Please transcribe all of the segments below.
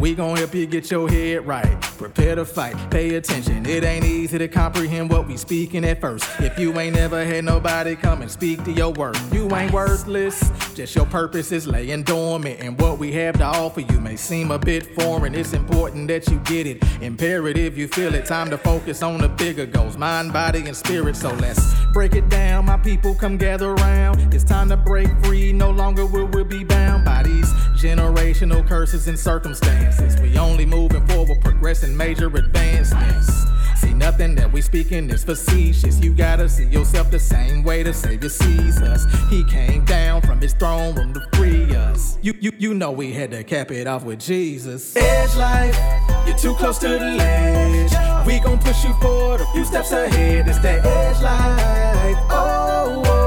We gon' help you get your head right. Prepare to fight, pay attention. It ain't easy to comprehend what we speaking at first. If you ain't never had nobody come and speak to your worth, you ain't worthless. Just your purpose is laying dormant, and what we have to offer you may seem a bit foreign. It's important that you get it. Imperative you feel it. Time to focus on the bigger goals, mind, body, and spirit. So let's break it down. My people come gather around. It's time to break free. No longer will we be bound by these generational curses and circumstances. We only moving forward, progressing major advancements. See, nothing that we speaking is facetious. You gotta see yourself the same way the Savior sees us. He came down from his throne room to free us. You, you, you know we had to cap it off with Jesus. Edge life, you're too close to the ledge. We gon' push you forward a few steps ahead. It's that edge life. Oh, oh.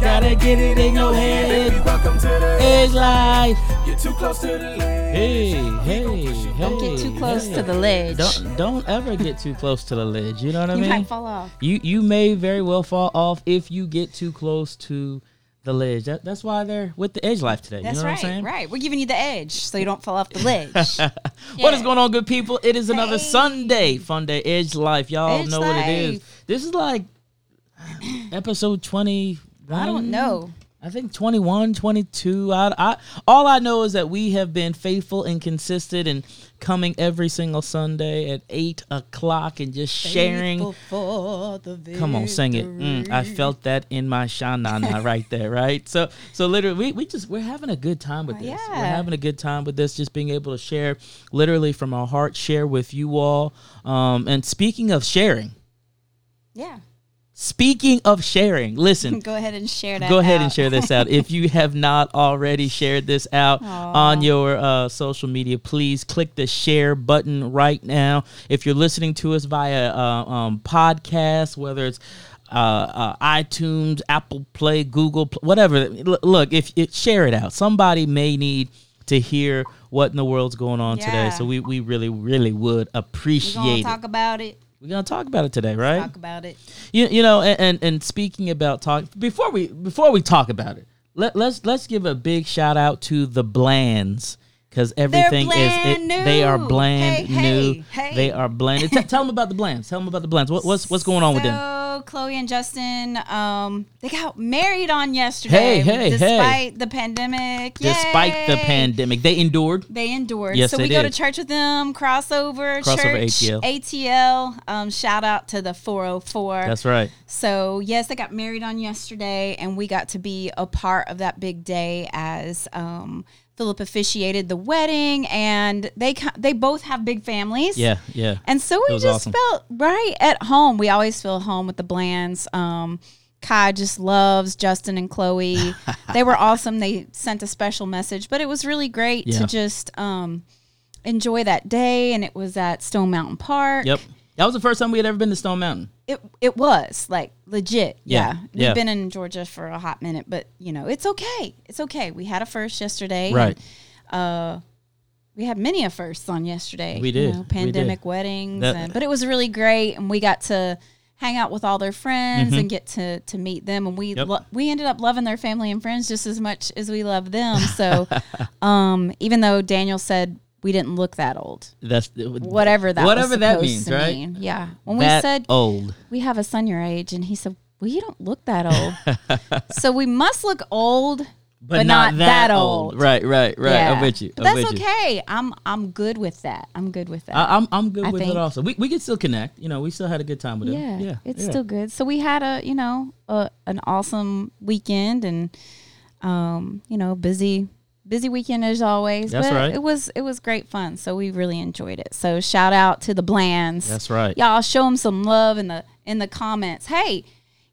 Gotta get it in your head. Baby, welcome to the Edge life. You're too close to the ledge. Hey, hey, hey. Don't get too close hey. to the ledge. Don't don't ever get too close to the ledge. You know what I mean? you might fall off. You you may very well fall off if you get too close to the ledge. That, that's why they're with the edge life today. That's you know right. what I'm saying? Right. We're giving you the edge so you don't fall off the ledge. What is going on, good people? It is another Hey. Sunday fun day, Edge Life. Y'all Edge know what it is. This is like episode 21. I don't know. I think 21, 22. I, I, all I know is that we have been faithful and consistent and coming every single Sunday at 8 o'clock and just sharing. Come on, sing it. Mm, I felt that in my shanana right there, right? So, so literally, we, we just we're having a good time with this. We're having a good time with this, just being able to share, literally from our heart, share with you all. Um, and speaking of sharing, Yeah. Speaking of sharing, listen, Go ahead and share that. go ahead and share this out. If you have not already shared this out on your uh, social media, please click the share button right now. If you're listening to us via uh, um, podcast, whether it's uh, uh, iTunes, Apple Play, Google, Pl- whatever. L- look, if it, share it out. Somebody may need to hear what in the world's going on today. So we, we really, really would appreciate gonna it. talk about it. We're gonna talk about it today, right? Talk about it. You, you know, and, and and speaking about talk before we before we talk about it, let let's let's give a big shout out to the Blands because everything is it, they are bland Hey, new. hey, hey. They are bland. T- tell them about the Blands. Tell them about the Blands. What, what's what's going on with them? Chloe and Justin, um, they got married on yesterday. Hey, hey, hey. despite the pandemic. Despite the pandemic, they endured. They endured. Yes, so we go to church with them, crossover, Crossover church, ATL. ATL. Um, shout out to the 404. That's right. So yes, they got married on yesterday, and we got to be a part of that big day as um, Philip officiated the wedding, and they they both have big families. Yeah, yeah. And so we just awesome. felt right at home. We always feel home with the Blands. Um, Kai just loves Justin and Chloe. they were awesome. They sent a special message, but it was really great Yeah. to just um, enjoy that day. And it was at Stone Mountain Park. Yep. That was the first time we had ever been to Stone Mountain. It it was like legit. Yeah, Yeah. yeah. We've been in Georgia for a hot minute, but you know, it's okay. It's okay. We had a first yesterday. Right. and, uh we had many a firsts on yesterday. We you did. know, We did. pandemic weddings. That- and, but it was really great and we got to hang out with all their friends Mhm. and get to to meet them and we Yep. lo- we ended up loving their family and friends just as much as we love them. So um even though Daniel said we didn't look that old. That's Whatever that whatever that means, to right? mean. Yeah. When That we said old. we have a son your age and he said well you don't look that old so we must look old but, not, that, old, Right, right, right. Yeah. I'm with you. but I'm that's you. okay i'm i'm good with that i'm good with that I, I'm I'm good I with think- it also. We we can still connect. You know, we still had a good time with it. yeah, Yeah, it's yeah. still good so we had a you know a, an awesome weekend and um you know busy busy weekend as always That's but right. it was it was great fun so we really enjoyed it so shout out to the blands That's right. y'all show them some love in the in the comments hey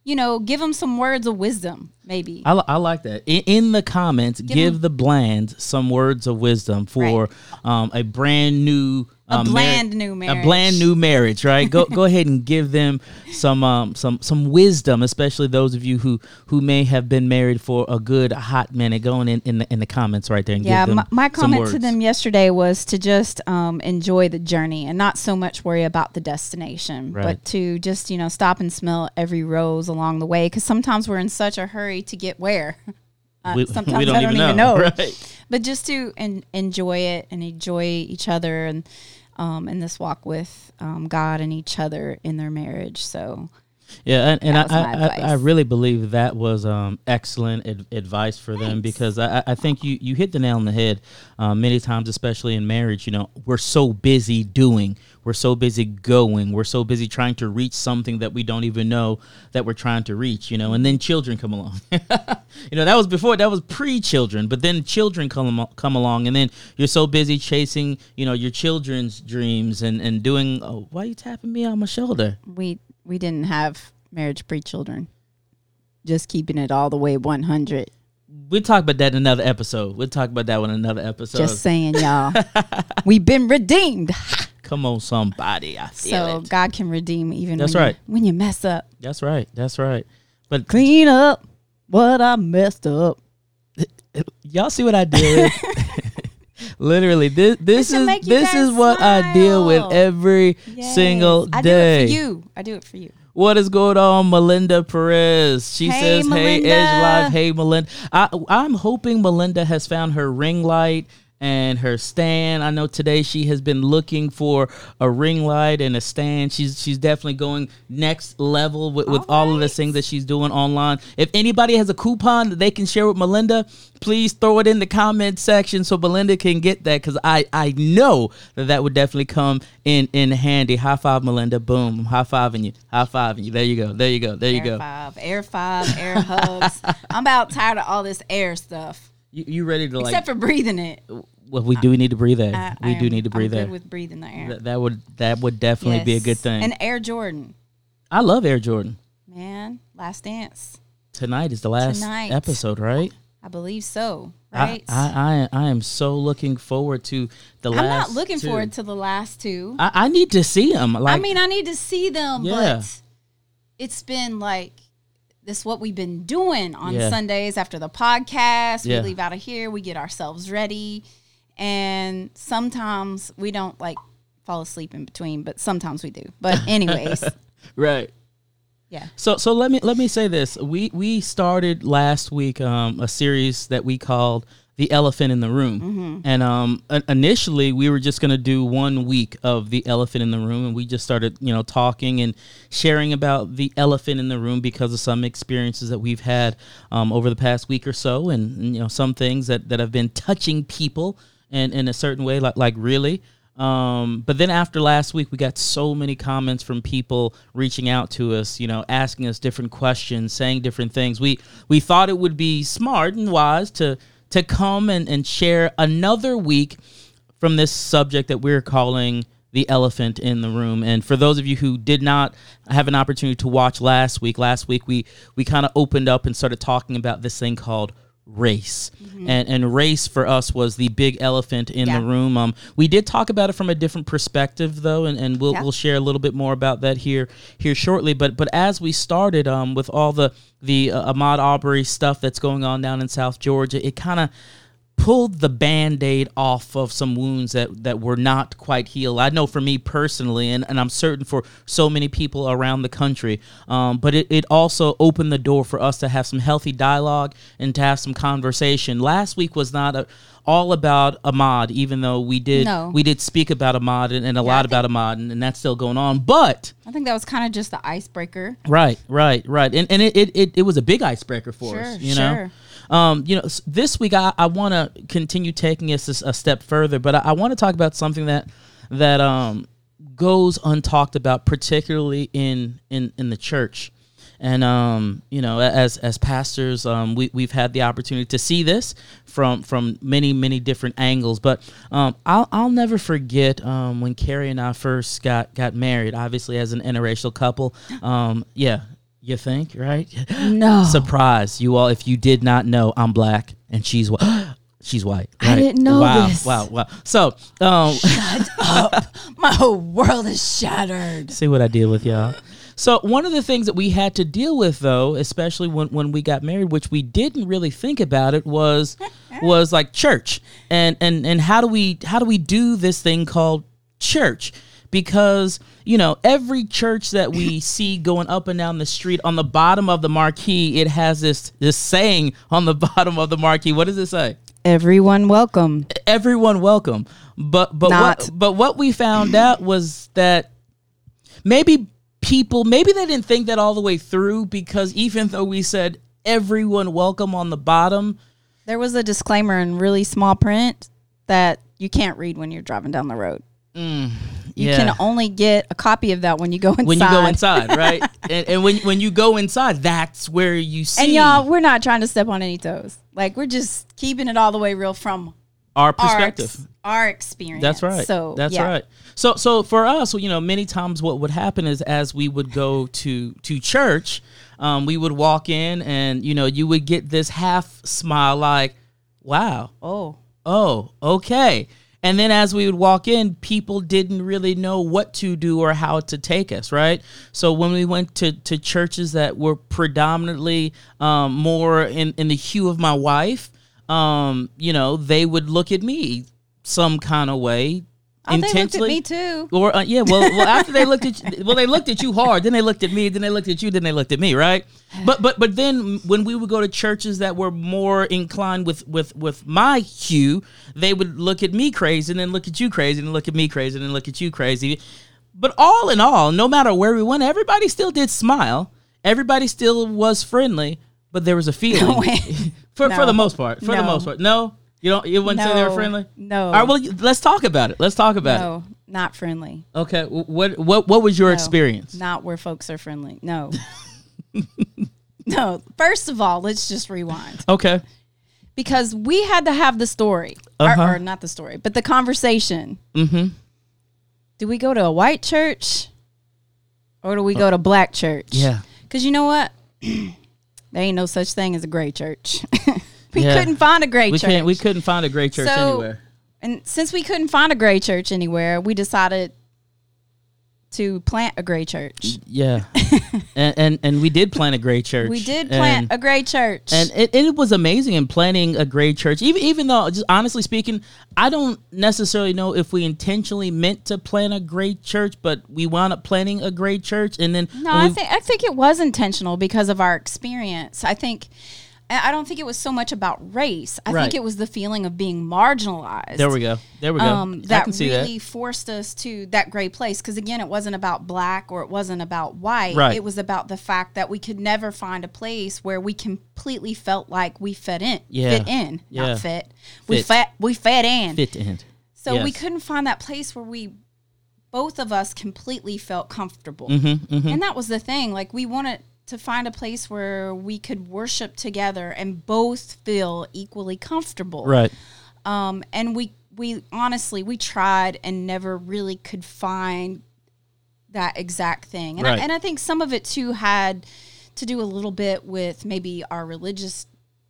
you know give them some words of wisdom maybe I, I like that. In, in the comments, give, them- the bland some words of wisdom for um, a brand new, A um, bland new marriage. a bland new marriage. Right? go go ahead and give them some um, some some wisdom, especially those of you who who may have been married for a good hot minute. Going in in the, in the comments right there and yeah give them my, my comment to them yesterday was to just um, enjoy the journey and not so much worry about the destination Right. but to just you know stop and smell every rose along the way because sometimes we're in such a hurry to get where we, sometimes we don't, I don't even, even know. know. Right. but just to en- enjoy it and enjoy each other and um, in this walk with um, God and each other in their marriage. So Yeah, and, and I, I, I, really believe that was um, excellent ad- advice for them because I, I- think you, you hit the nail on the head um, many times, especially in marriage. You know, we're so busy doing, we're so busy going, we're so busy trying to reach something that we don't even know that we're trying to reach. You know, and then children come along. you know, that was before, that was pre-children, but then children come come along, and then you're so busy chasing, you know, your children's dreams and and doing. Oh, why are you tapping me on my shoulder? we we didn't have marriage pre children. Just keeping it all the way one hundred. We'll talk about that in another episode. We'll talk about that one in another episode. Just saying, y'all. We've been redeemed. Come on, somebody. I feel So it. God can redeem even That's when right. you, when you mess up. That's right. That's right. But Clean up what I messed up. y'all see what I did? Literally, this this is this is what I deal with every Yes. single I day. do it for you. I do it for you. What is going on, Melinda Perez? She Hey, says, "Hey, Edge Life. Hey, Melinda. I, I'm hoping Melinda has found her ring light and her stand. I know today she has been looking for a ring light and a stand. She's she's definitely going next level with, with all of the things that she's doing online. If anybody has a coupon that they can share with Melinda, please throw it in the comment section so Melinda can get that because I I know that that would definitely come in in handy. High five, Melinda. Boom. I'm high fiving you. High fiving you. There you go. There you go. There you Air go. five, air five, air hugs. I'm about tired of all this air stuff. You, you ready to like? Except for breathing it. well, we do need to breathe it. I- we I do am- need to breathe I'm air. with breathing the air. That, that would that would definitely be a good thing. And Air Jordan, I love Air Jordan. man, Last Dance. Tonight is the last Tonight. episode, right? I believe so. Right. I, I I am so looking forward to the last I'm not looking two. forward to the last two. I, I need to see them. Like, I mean, I need to see them, Yeah. but it's been like this what we've been doing on Yeah. Sundays after the podcast. Yeah. We leave out of here, we get ourselves ready, and sometimes we don't like fall asleep in between, but sometimes we do. But anyways, right. yeah. So so let me let me say this. We we started last week um, a series that we called the elephant in the room, Mm-hmm. and um, initially we were just gonna do one week of the elephant in the room, and we just started you know talking and sharing about the elephant in the room because of some experiences that we've had um, over the past week or so, and, and, you know some things that that have been touching people in in a certain way, like like really. Um, but then after last week, we got so many comments from people reaching out to us, you know, asking us different questions, saying different things. We we thought it would be smart and wise to to come and, and share another week from this subject that we're calling the elephant in the room. And for those of you who did not have an opportunity to watch last week, last week we we kind of opened up and started talking about this thing called race. And and race for us was the big elephant in Yeah. the room. Um we did talk about it from a different perspective though and, and we'll Yeah. we'll share a little bit more about that here here shortly. But but as we started um with all the the uh, Ahmaud Arbery stuff that's going on down in South Georgia, it kind of pulled the band-aid off of some wounds that, that were not quite healed i know for me personally and, and i'm certain for so many people around the country um, but it, it also opened the door for us to have some healthy dialogue and to have some conversation last week was not a, all about Ahmaud even though we did No. we did speak about Ahmaud and, and a lot think- about Ahmaud and, and that's still going on but I think that was kind of just the icebreaker. Right, right, right. And and it, it, it, it was a big icebreaker for Sure, us, you sure. know. Um, you know, this week I, I want to continue taking us a step further, but I, I want to talk about something that that um goes untalked about, particularly in in in the church. And um, you know, as as pastors, um, we we've had the opportunity to see this from from many many different angles. But um, I'll I'll never forget um, when Carrie and I first got got married. Obviously, as an interracial couple, um, yeah, you think right? No. Surprise, you all! If you did not know, I'm black and she's white. She's white. I didn't know wow, this. Wow, wow. So, um, My whole world is shattered. see what I deal with, y'all. So one of the things that we had to deal with, though, especially when, when we got married, which we didn't really think about it, was was like church and and and how do we how do we do this thing called church? Because you know every church that we see going up and down the street on the bottom of the marquee it has this this saying on the bottom of the marquee what does it say Everyone welcome. everyone welcome but but Not. what but what we found out was that maybe people maybe they didn't think that all the way through because even though we said everyone welcome on the bottom There was a disclaimer in really small print that you can't read when you're driving down the road. Mm. You yeah. can only get a copy of that when you go inside. when you go inside right and, and when when you go inside that's where you see And y'all, we're not trying to step on any toes. Like we're just keeping it all the way real from our our, perspective ex- our experience. That's right. So that's yeah. right. So so for us, you know, many times what would happen is as we would go to to church, um, we would walk in and you know you would get this half smile like, wow, Oh, oh, okay. And then as we would walk in, people didn't really know what to do or how to take us, right? So when we went to, to churches that were predominantly um, more in, in the hue of my wife, um, you know, they would look at me some kind of way. Oh they looked at intensely. me too. Or uh, yeah, well, well, after they looked at you, well, they looked at you hard. Then they looked at me. Then they looked at you. Then they looked at me. Right. But but but then when we would go to churches that were more inclined with with with my hue, they would look at me crazy, and then look at you crazy, and look at me crazy, and then look at you crazy. But all in all, no matter where we went, everybody still did smile. Everybody still was friendly, but there was a feeling for for the most part. For the most part, no. You don't. You wouldn't say they were friendly. No. All right. Well, let's talk about it. Let's talk about it. No, not friendly. Okay, what what what was your No, experience? Not where folks are friendly. No. no. First of all, let's just rewind Okay, because we had to have the story, Or- Uh-huh. or, not the story, but the conversation. Mm-hmm. Do we go to a white church, or do we go to black church? Yeah. Because you know what? there ain't no such thing as a gray church. we Yeah. couldn't find a great we church. can't we couldn't find a great church So- anywhere. And since we couldn't find a great church anywhere, we decided to plant a gray church. Yeah, and, and and we did plant a great church. We did plant and, a gray church. and it, it was amazing in planting a great church. Even even though, just honestly speaking, I don't necessarily know if we intentionally meant to plant a great church, but we wound up planting a great church, and then no, I we- think I think it was intentional because of our experience. I think I don't think it was so much about race. I Right. think it was the feeling of being marginalized. there we go, there we go. Um, that really that. forced us to that great place because again, it wasn't about black or it wasn't about white. Right. It was about the fact that we could never find a place where we completely felt like we fit in. Yeah. Fit in, Yeah. not fit. We Fit. fit. We fit in. Fit end. So we couldn't find that place where we both of us completely felt comfortable. Mm-hmm, And that was the thing. Like we wanted to find a place where we could worship together and both feel equally comfortable. Right. Um, and we we honestly we tried and never really could find that exact thing. And Right. I, and I think some of it too had to do a little bit with maybe our religious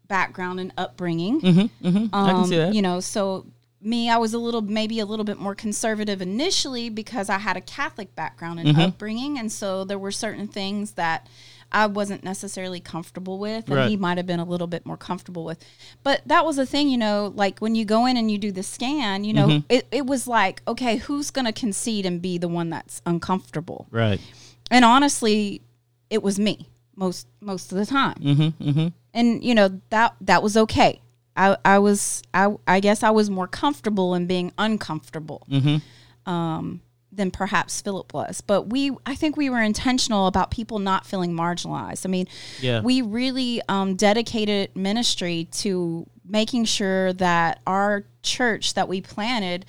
background and upbringing. Mm-hmm. I can Um, see that. You know, so me, I was a little, maybe a little bit more conservative initially because I had a Catholic background and Mm-hmm. upbringing, and so there were certain things that I wasn't necessarily comfortable with, and Right. he might have been a little bit more comfortable with. But that was the thing, you know, like when you go in and you do the scan, you know, Mm-hmm. it, it was like, okay, who's going to concede and be the one that's uncomfortable? right. And honestly, it was me most most of the time Mm-hmm. Mm-hmm. and you know that that was okay. I I was I I guess I was more comfortable in being uncomfortable um, than perhaps Philip was. But we I think we were intentional about people not feeling marginalized. I mean, Yeah. we really um, dedicated ministry to making sure that our church that we planted.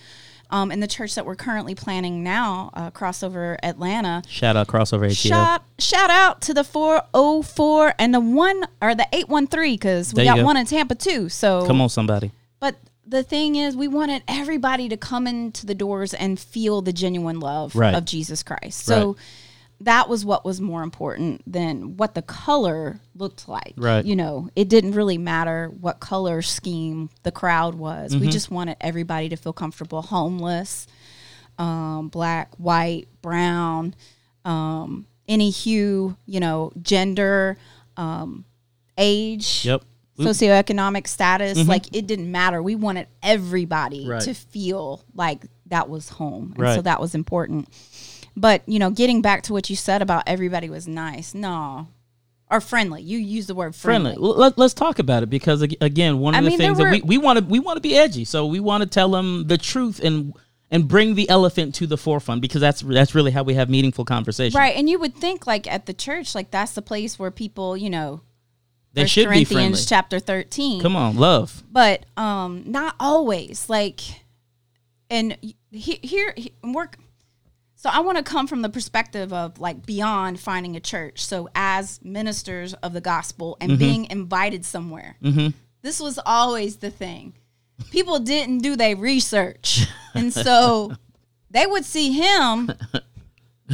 Um, and the church that we're currently planning now, uh, crossover Atlanta, Shout out crossover ATL. Shout shout out to the 404 and the one or the 813 because we got go. one in Tampa too. So Come on, somebody. But the thing is, we wanted everybody to come into the doors and feel the genuine love Right. of Jesus Christ. So Right. that was what was more important than what the color looked like. Right. You know, it didn't really matter what color scheme the crowd was. Mm-hmm. We just wanted everybody to feel comfortable, homeless, um, black, white, brown, um, any hue, you know, gender, um, age, Yep. Socioeconomic status. Mm-hmm. Like it didn't matter. We wanted everybody Right. to feel like that was home. And so that was important. But, you know, getting back to what you said about everybody was nice. No. Or friendly. You use the word friendly. friendly. Let, let's talk about it because again, one of I the mean, things that we, we want to we want to be edgy, so we want to tell them the truth and and bring the elephant to the forefront because that's that's really how we have meaningful conversations. Right. And you would think like at the church, like that's the place where people, you know, They First should be Corinthians friendly. chapter 13. Come on, love. but um not always like and he, here he, work so i want to come from the perspective of like beyond finding a church so as ministers of the gospel and Mm-hmm. being invited somewhere this was always the thing people didn't do their research and so they would see him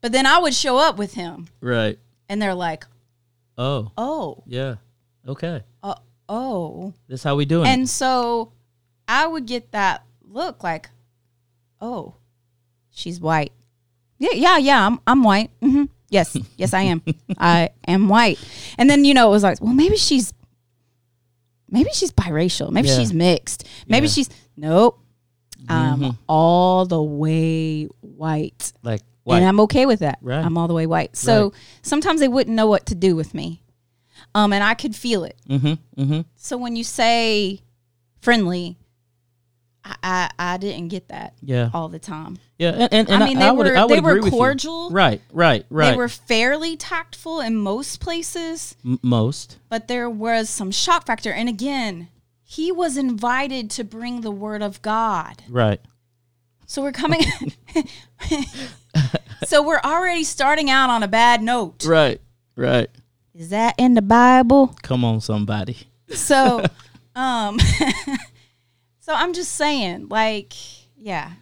but then i would show up with him Right. and they're like Oh, oh yeah. Okay. uh, oh That's how we doing And it. so I would get that look like, oh, she's white. Yeah, yeah, yeah. I'm I'm white. hmm Yes, yes, I am. I am white. And then you know it was like, well, maybe she's, maybe she's biracial. Maybe Yeah. she's mixed. Maybe Yeah. Mm-hmm. she's nope. I'm all the way white. Like white. And I'm okay with that. Right. I'm all the way white. So Right. sometimes they wouldn't know what to do with me. Um, and I could feel it. mm-hmm. Mm-hmm. So when you say friendly, I, I, I didn't get that Yeah. all the time. Yeah. And, and, and I mean, they would, were- I would they were agree with you. cordial. Right. Right. Right. They were fairly tactful in most places, M- most. but there was some shock factor. And again, he was invited to bring the word of God. Right. So we're coming. so we're already starting out on a bad note. Right. Right. Is that in the Bible? Come on, somebody. So, um, so I'm just saying, like, yeah,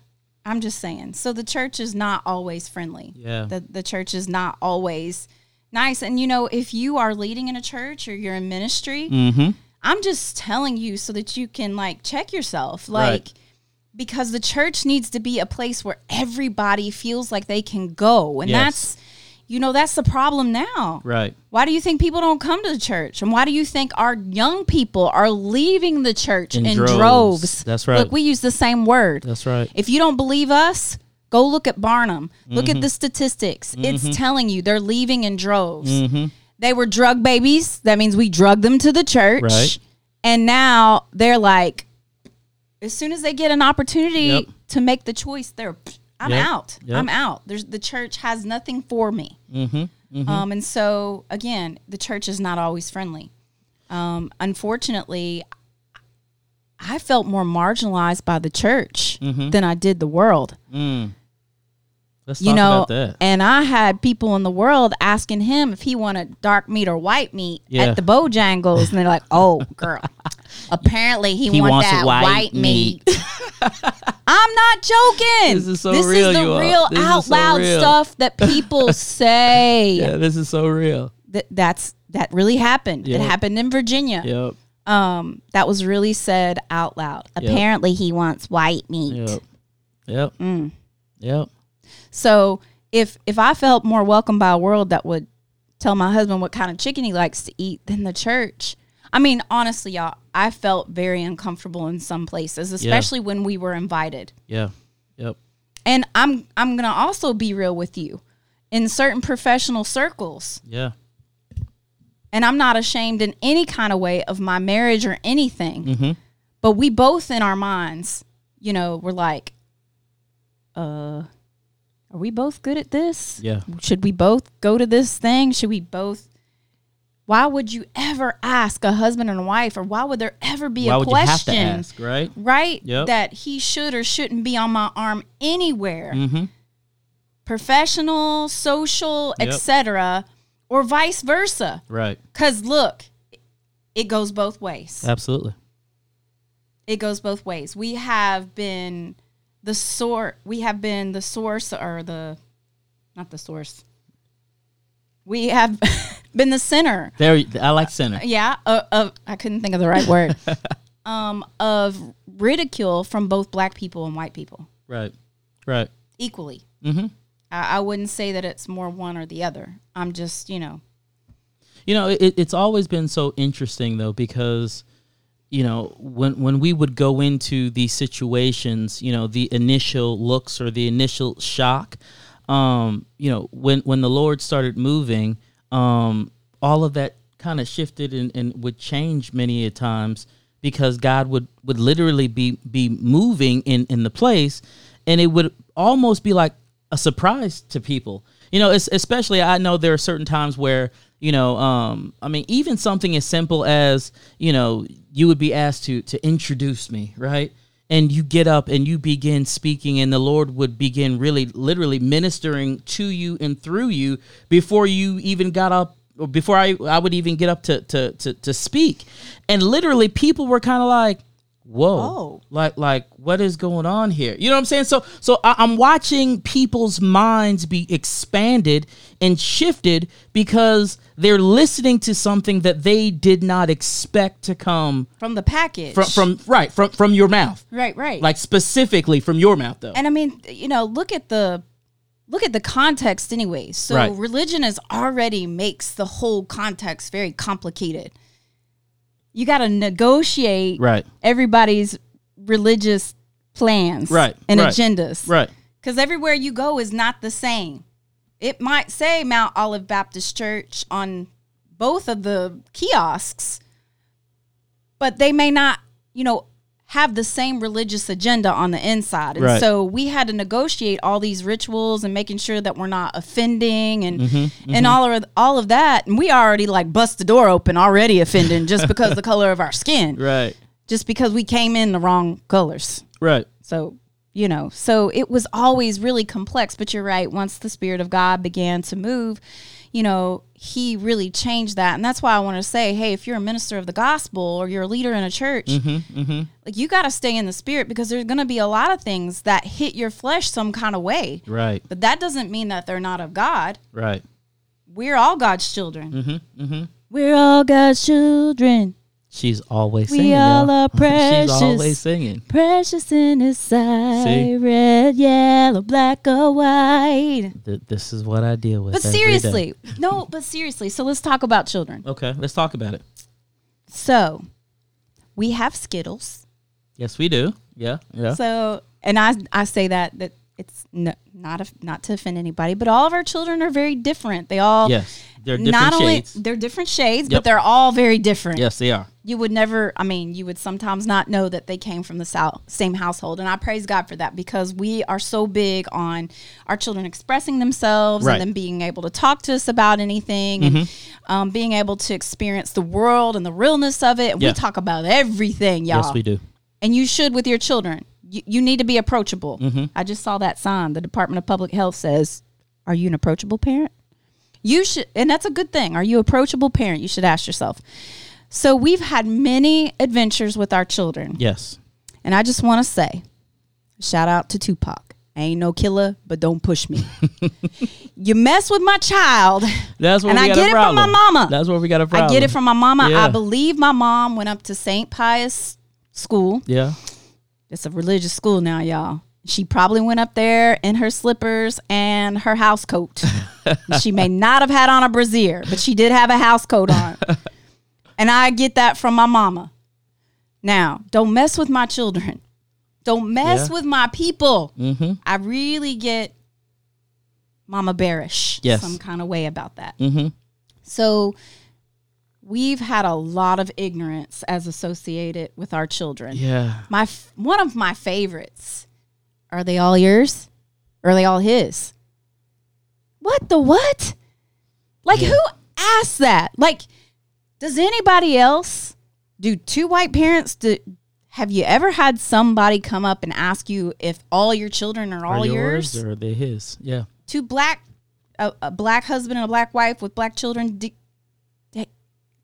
I'm just saying. So the church is not always friendly. Yeah. The the church is not always nice. And you know, if you are leading in a church or you're in ministry, Mm-hmm. I'm just telling you so that you can like check yourself, like. Right. Because the church needs to be a place where everybody feels like they can go. And Yes. that's, you know, that's the problem now. Right. Why do you think people don't come to the church? And why do you think our young people are leaving the church in, In droves. droves. That's right. Look, we use the same word. That's right. If you don't believe us, go look at Barna. Look Mm-hmm. at the statistics. It's telling you they're leaving in droves. Mm-hmm. They were drug babies. That means we drugged them to the church. Right. And now they're like, as soon as they get an opportunity Yep. to make the choice, they're I'm Yep. out. Yep. I'm out. There's the church has nothing for me. Mm-hmm. Um, and so again, the church is not always friendly. Um, unfortunately, I felt more marginalized by the church Mm-hmm. than I did the world. Mm. Let's You know, and I had people in the world asking him if he wanted dark meat or white meat Yeah. at the Bojangles, and they're like, "Oh, girl, apparently he, He wants, wants that white white, meat." meat." I'm not joking. This is so This real, is the real out so loud real. stuff that people say. Yeah, this is so real. That that's that really happened. It happened in Virginia. Yep. Um, that was really said out loud. Apparently, he wants white meat. Yep. Yep. Mm. Yep. So if if I felt more welcome by a world that would tell my husband what kind of chicken he likes to eat than the church. I mean, honestly, y'all, I felt very uncomfortable in some places, especially when we were invited. Yeah. Yep. And I'm I'm gonna also be real with you. In certain professional circles, Yeah. and I'm not ashamed in any kind of way of my marriage or anything. Mhm. But we both in our minds, you know, we're like, uh, are we both good at this? Yeah. Should we both go to this thing? Should we both? Why would you ever ask a husband and wife, or why would there ever be Why a would you have to question, ask, right? right? Yep. That he should or shouldn't be on my arm anywhere, Mm-hmm. professional, social, Yep. etc., or vice versa. Right. Because look, it goes both ways. Absolutely. it goes both ways. We have been the source we have been the source or the not the source. We have been the center. There. I like center. Yeah, uh, of I couldn't think of the right word. um of ridicule from both black people and white people Right. Right. equally. Mm-hmm. I, I wouldn't say that it's more one or the other. I'm just, you know, You know, it, it's always been so interesting though because you know, when when we would go into these situations, you know, the initial looks or the initial shock, um, you know, when when the Lord started moving, um, all of that kind of shifted and, and would change many a times because God would would literally be be moving in in the place, and it would almost be like a surprise to people. You know, especially I know there are certain times where you know, um, I mean, even something as simple as you know, you would be asked to to introduce me, right? And you get up and you begin speaking, and the Lord would begin really, literally ministering to you and through you before you even got up or before I, I would even get up to to to, to speak, and literally people were kind of like, "Whoa, Oh. like like what is going on here?" You know what I'm saying? So so I, I'm watching people's minds be expanded and shifted because they're listening to something that they did not expect to come from the package. from from right from from your mouth, right, right. like specifically from your mouth though. and I mean, you know, look at the look at the context anyway. So Right. religion is already makes the whole context very complicated. You got to negotiate Right. everybody's religious plans Right, and right, agendas. right. Because everywhere you go is not the same. It might say Mount Olive Baptist Church on both of the kiosks, but they may not, you know, have the same religious agenda on the inside. And Right. so we had to negotiate all these rituals and making sure that we're not offending and Mm-hmm, and all of all of that. And we already like bust the door open already offending just because the color of our skin. Right. Just because we came in the wrong colors. Right. So, you know, so it was always really complex. But you're right. Once the Spirit of God began to move, you know, He really changed that. And that's why I want to say, hey, if you're a minister of the gospel or you're a leader in a church, Mm-hmm, like you got to stay in the Spirit because there's going to be a lot of things that hit your flesh some kind of way. Right. But that doesn't mean that they're not of God. Right. We're all God's children. Mm-hmm. Mm-hmm. We're all God's children. She's always We singing. all y'all. are precious. She's always singing. Precious in His sight. See? Red, yellow, black, or white. Th- this is what I deal with. But seriously, no, but seriously. So let's talk about children. Okay, let's talk about it. So we have Skittles. Yes, we do. Yeah. Yeah. So, and I I say that that it's n- not a, not to offend anybody, but all of our children are very different. They all yes. They're different not shades. only they're different shades, Yep. but they're all very different. yes, they are. You would never. I mean, you would sometimes not know that they came from the same household, and I praise God for that because we are so big on our children expressing themselves Right. Mm-hmm. and them being able to talk to us about anything and um, being able to experience the world and the realness of it. And Yeah. We talk about everything, y'all Yes, we do. and you should with your children. You, you need to be approachable. Mm-hmm. I just saw that sign. The Department of Public Health says, "Are you an approachable parent?" You should, and that's a good thing. Are you an approachable parent? You should ask yourself. So we've had many adventures with our children, Yes. and I just want to say, shout out to Tupac. I ain't no killer, but don't push me. you mess with my child. That's where And I get it from my mama. That's where we got a problem. I get it from my mama. Yeah. I believe my mom went up to St. Pius School. Yeah. It's a religious school now, y'all. She probably went up there in her slippers and her house coat. she may not have had on a brassiere, but she did have a house coat on. and I get that from my mama. Now, don't mess with my children. Don't mess Yeah. with my people. Mm-hmm. I really get mama bearish Yes. some kind of way about that. Mm-hmm. So we've had a lot of ignorance as associated with our children. Yeah. My f- one of my favorites. Are they all yours? Or are they all his? What the what? Like Yeah. who asked that? Like does anybody else do two white parents do have you ever had somebody come up and ask you if all your children are all Are yours? yours or are they his? Yeah. two black a, a black husband and a black wife with black children do, they-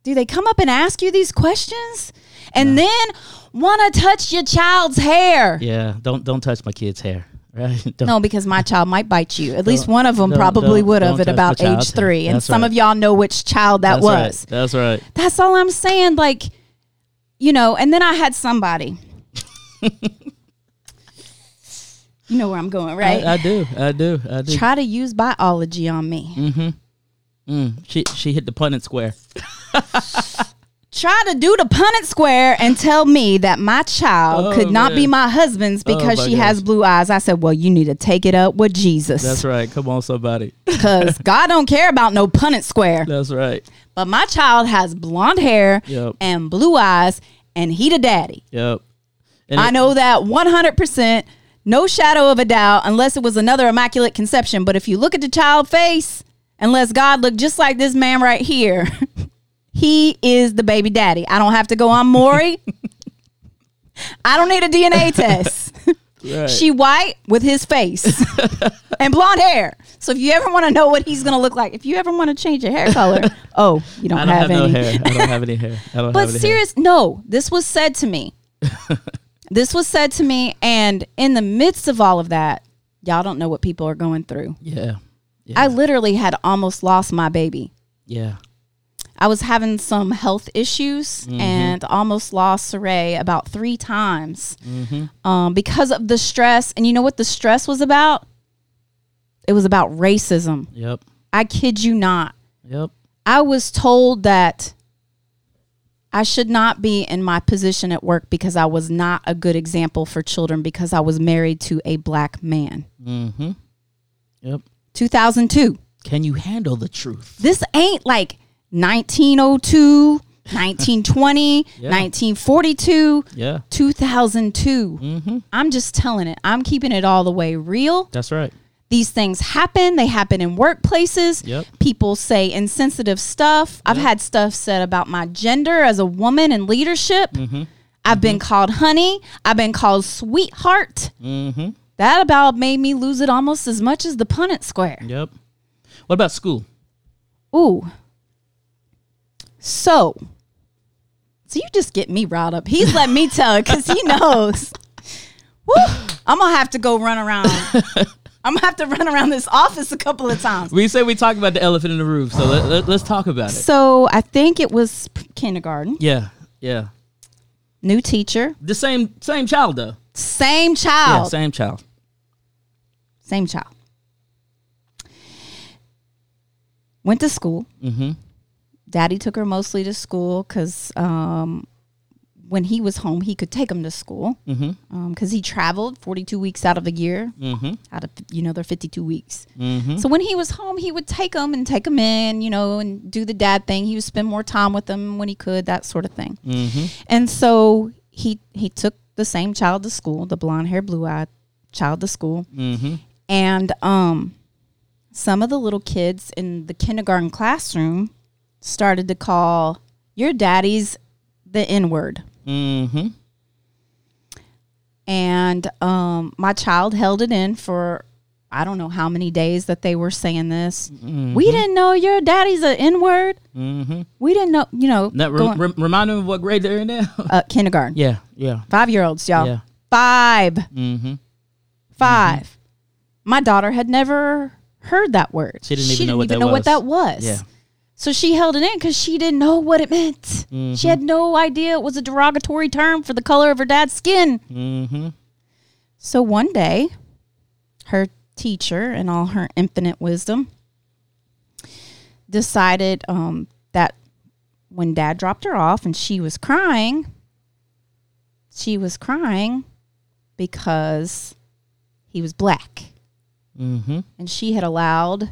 do they come up and ask you these questions and then want to touch your child's hair Yeah. Don't don't touch my kid's hair. Right. No because my child might bite you at least one of them probably would have at about age three and That's some right. of y'all know which child that That's was Right. That's right. that's all i'm saying like you know and then i had somebody you know where i'm going right I, I do. I do. I do. try to use biology on me Mm. She she hit the Punnett square. try to do the Punnett square and tell me that my child Oh, could not be my husband's Oh, because my she has blue eyes. I said, well, you need to take it up with Jesus. That's right. Come on, somebody. Because God don't care about no Punnett square. That's right. But my child has blonde hair Yep. and blue eyes, and he the daddy. Yep. And I it- know that 100%, no shadow of a doubt, unless it was another immaculate conception. But if you look at the child face, unless God looked just like this man right here, he is the baby daddy. I don't have to go on Maury. I don't need a DNA test. Right. She white with his face and blonde hair. So if you ever want to know what he's gonna look like, if you ever want to change your hair color, oh, you don't, I don't have, have, no any. hair. I don't have any hair. I don't But have any hair. serious, no, this was said to me. this was said to me, and in the midst of all of that, y'all don't know what people are going through. Yeah. Yeah. I literally had almost lost my baby. yeah. I was having some health issues Mm-hmm. and almost lost Saray about three times Mm-hmm. um, because of the stress. And you know what the stress was about? It was about racism. Yep. I kid you not. Yep. I was told that I should not be in my position at work because I was not a good example for children because I was married to a black man. Mm-hmm. Yep. 2002. Can you handle the truth? This ain't like 1902, 1920, 1942, Yeah. 2002. Mm-hmm. I'm just telling it. I'm keeping it all the way real. That's right. These things happen. They happen in workplaces. Yep. People say insensitive stuff. I've had stuff said about my gender as a woman in leadership. Mm-hmm. I've been called honey. I've been called sweetheart. Mm-hmm. That about made me lose it almost as much as the Punnett Square. Yep. What about school? Ooh. So, so you just get me riled up. He's letting me tell because he knows. Woo, I'm gonna have to go run around. I'm gonna have to run around this office a couple of times. We say we talk about the elephant in the room, so let, let, let's talk about it. So I think it was kindergarten. Yeah. Yeah. New teacher, The same same child though. same child. Yeah. Same child. same child. Went to school. Mm-hmm. Daddy took her mostly to school because um, when he was home, he could take him to school Mm-hmm. because he traveled 42 weeks out of the year. Mm-hmm. Out of you know, they're 52 weeks. Mm-hmm. So when he was home, he would take them and take them in, you know, and do the dad thing. He would spend more time with them when he could, that sort of thing. Mm-hmm. And so he he took the same child to school, the blonde hair, blue eyed child to school, Mm-hmm. and um, some of the little kids in the kindergarten classroom started to call your daddy's the N word. Mm-hmm. And um, my child held it in for I don't know how many days that they were saying this. We didn't know your daddy's an N word. Mm-hmm. We didn't know, you know, That re- going- re- remind them of what grade they're in now. uh, kindergarten. yeah. Yeah. Five year olds, y'all. Yeah. Five. Mm-hmm. 5 My daughter had never heard that word. She didn't even know what that what was. that was. Yeah. So she held it in because she didn't know what it meant. Mm-hmm. She had no idea it was a derogatory term for the color of her dad's skin. Mm-hmm. So one day, her teacher, in all her infinite wisdom, decided um, that when dad dropped her off and she was crying, she was crying because he was black. Mm-hmm. And she had allowed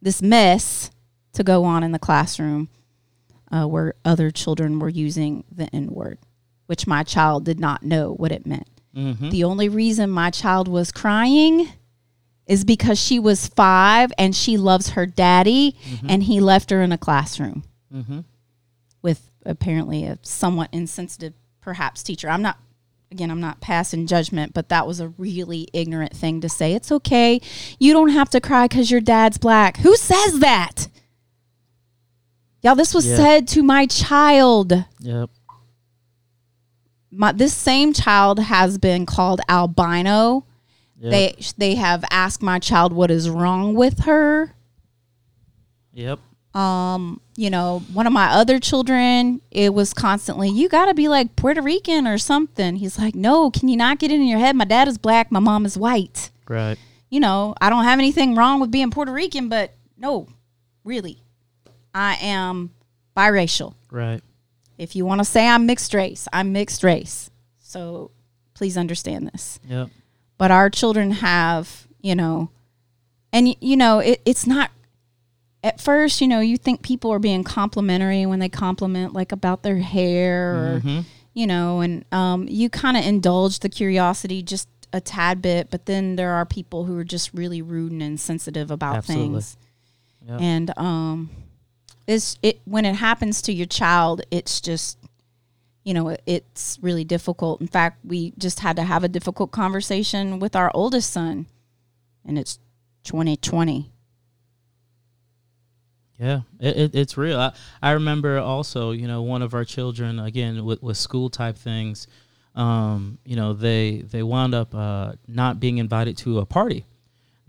this mess to go on in the classroom uh, where other children were using the N word, which my child did not know what it meant. Mm-hmm. The only reason my child was crying is because she was five and she loves her daddy and he left her in a classroom Mm-hmm. with apparently a somewhat insensitive, perhaps, teacher. I'm not, again, I'm not passing judgment, but that was a really ignorant thing to say. It's okay. You don't have to cry because your dad's black. Who says that? Y'all, this was Yeah. said to my child. Yep. My, this same child has been called albino. Yep. They they have asked my child what is wrong with her. Yep. Um, you know, one of my other children, it was constantly, you got to be like Puerto Rican or something. He's like, no, can you not get it in your head? My dad is black, my mom is white. Right. You know, I don't have anything wrong with being Puerto Rican, but no, really, I am biracial. Right. If you want to say I'm mixed race, I'm mixed race. So please understand this. Yep. But our children have, you know, and you know, it, it's not at first, you know, you think people are being complimentary when they compliment like about their hair or Mm-hmm. you know, and um, you kind of indulge the curiosity just a tad bit, but then there are people who are just really rude and insensitive about Absolutely. things. Yep. And um, it's it when it happens to your child, it's just you know it, it's really difficult. In fact, we just had to have a difficult conversation with our oldest son, and it's 2020. Yeah, it, it, it's real. I, I remember also, you know, one of our children again with, with school type things. Um, you know, they they wound up uh, not being invited to a party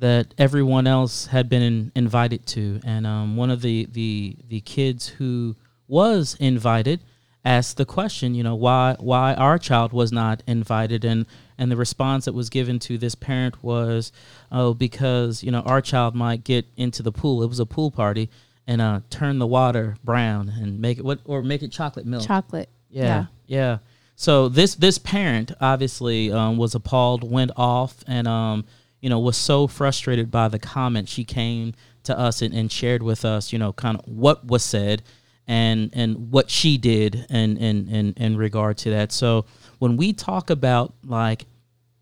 that everyone else had been in, invited to, and um, one of the the the kids who was invited asked the question, you know, why why our child was not invited, and and the response that was given to this parent was, oh, because you know our child might get into the pool. It was a pool party, and uh, turn the water brown and make it what or make it chocolate milk. Chocolate. Yeah, yeah. So this this parent obviously um, was appalled, went off, and um, you know was so frustrated by the comment. She came to us and, and shared with us, you know, kind of what was said and and what she did in in in, in regard to that. So when we talk about like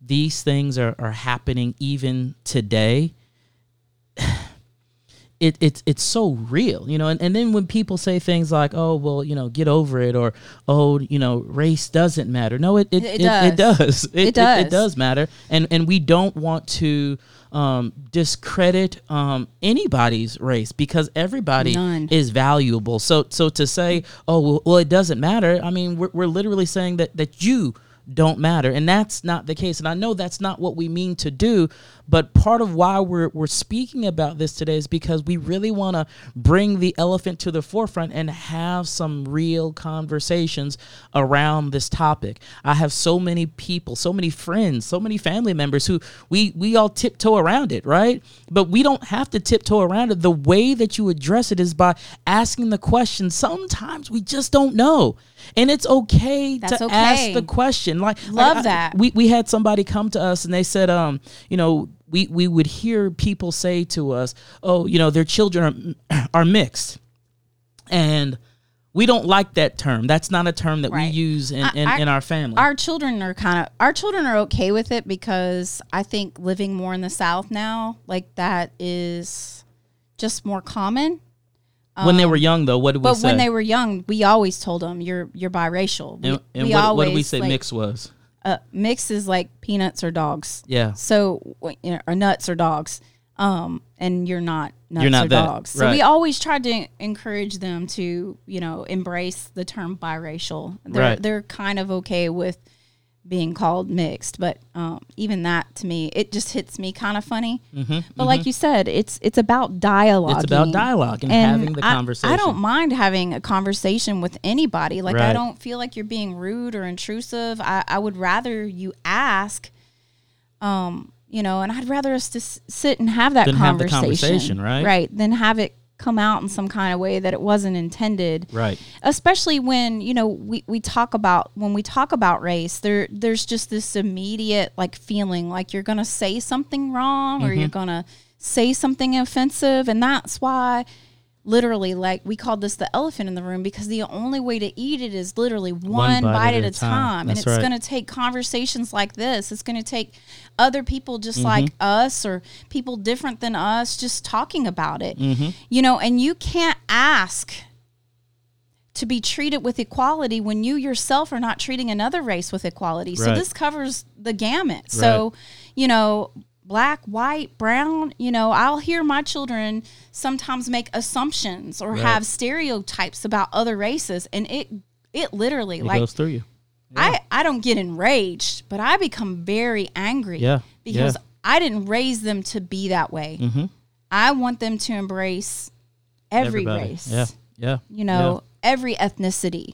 these things are, are happening even today, it, it's it's so real, you know. And, and then when people say things like, "Oh, well, you know, get over it," or "Oh, you know, race doesn't matter," no, it it, It it, it does. does. It, it does. It, does matter, and and we don't want to um, discredit um, anybody's race because everybody None. is valuable. So so to say, "Oh, well, well it doesn't matter," I mean, we're we're literally saying that that you don't matter and that's not the case and i know that's not what we mean to do but part of why we're, we're speaking about this today is because we really want to bring the elephant to the forefront and have some real conversations around this topic. I have so many people so many friends so many family members who we we all tiptoe around it right? But we don't have to tiptoe around it. The way that you address it is by asking the question. Sometimes we just don't know. And it's okay That's to okay. ask the question. Like Love like, I- that. we, we had somebody come to us and they said um you know we we would hear people say to us oh you know their children are are mixed. And we don't like that term. That's not a term that we use in, in, I- in our family. Our children are kind of our children are okay with it because I think living more in the South now, like that is just more common. when they were um, young though what did we But say? But when they were young, we always told them you're you're biracial. We, and, and we what, always what did we say like, mix was Uh, mix is like peanuts or dogs. yeah So you know, or nuts or dogs. Um, and you're not nuts not or that, dogs. So we always tried to encourage them to, you know, embrace the term biracial. They're Right. they're kind of okay with being called mixed, but um, even that to me, it just hits me kind of funny. but like you said, it's it's about dialogue. Mm-hmm, It's about dialogue and having the I- conversation. I don't mind having a conversation with anybody. Like I don't feel like you're being rude or intrusive. I, I would rather you ask, um, you know, and I'd rather us to s- sit and have that Than have the conversation, conversation, right? Right. Than have it come out in some kind of way that it wasn't intended right especially when you know we, we talk about when we talk about race there there's just this immediate like feeling like you're gonna say something wrong or you're Mm-hmm. gonna say something offensive and that's why literally like we called this the elephant in the room because the only way to eat it is literally one, bite, at a time, and it's right. going to take conversations like this it's going to take other people just Mm-hmm. like us or people different than us just talking about it Mm-hmm. you know and you can't ask to be treated with equality when you yourself are not treating another race with equality. So this covers the gamut. So, you know, black, white, brown, you know, I'll hear my children sometimes make assumptions or Right. have stereotypes about other races and it it literally it like goes through you I I don't get enraged, but I become very angry Yeah. because Yeah. I didn't raise them to be that way. mm-hmm. I want them to embrace every Everybody. race yeah yeah you know, every ethnicity.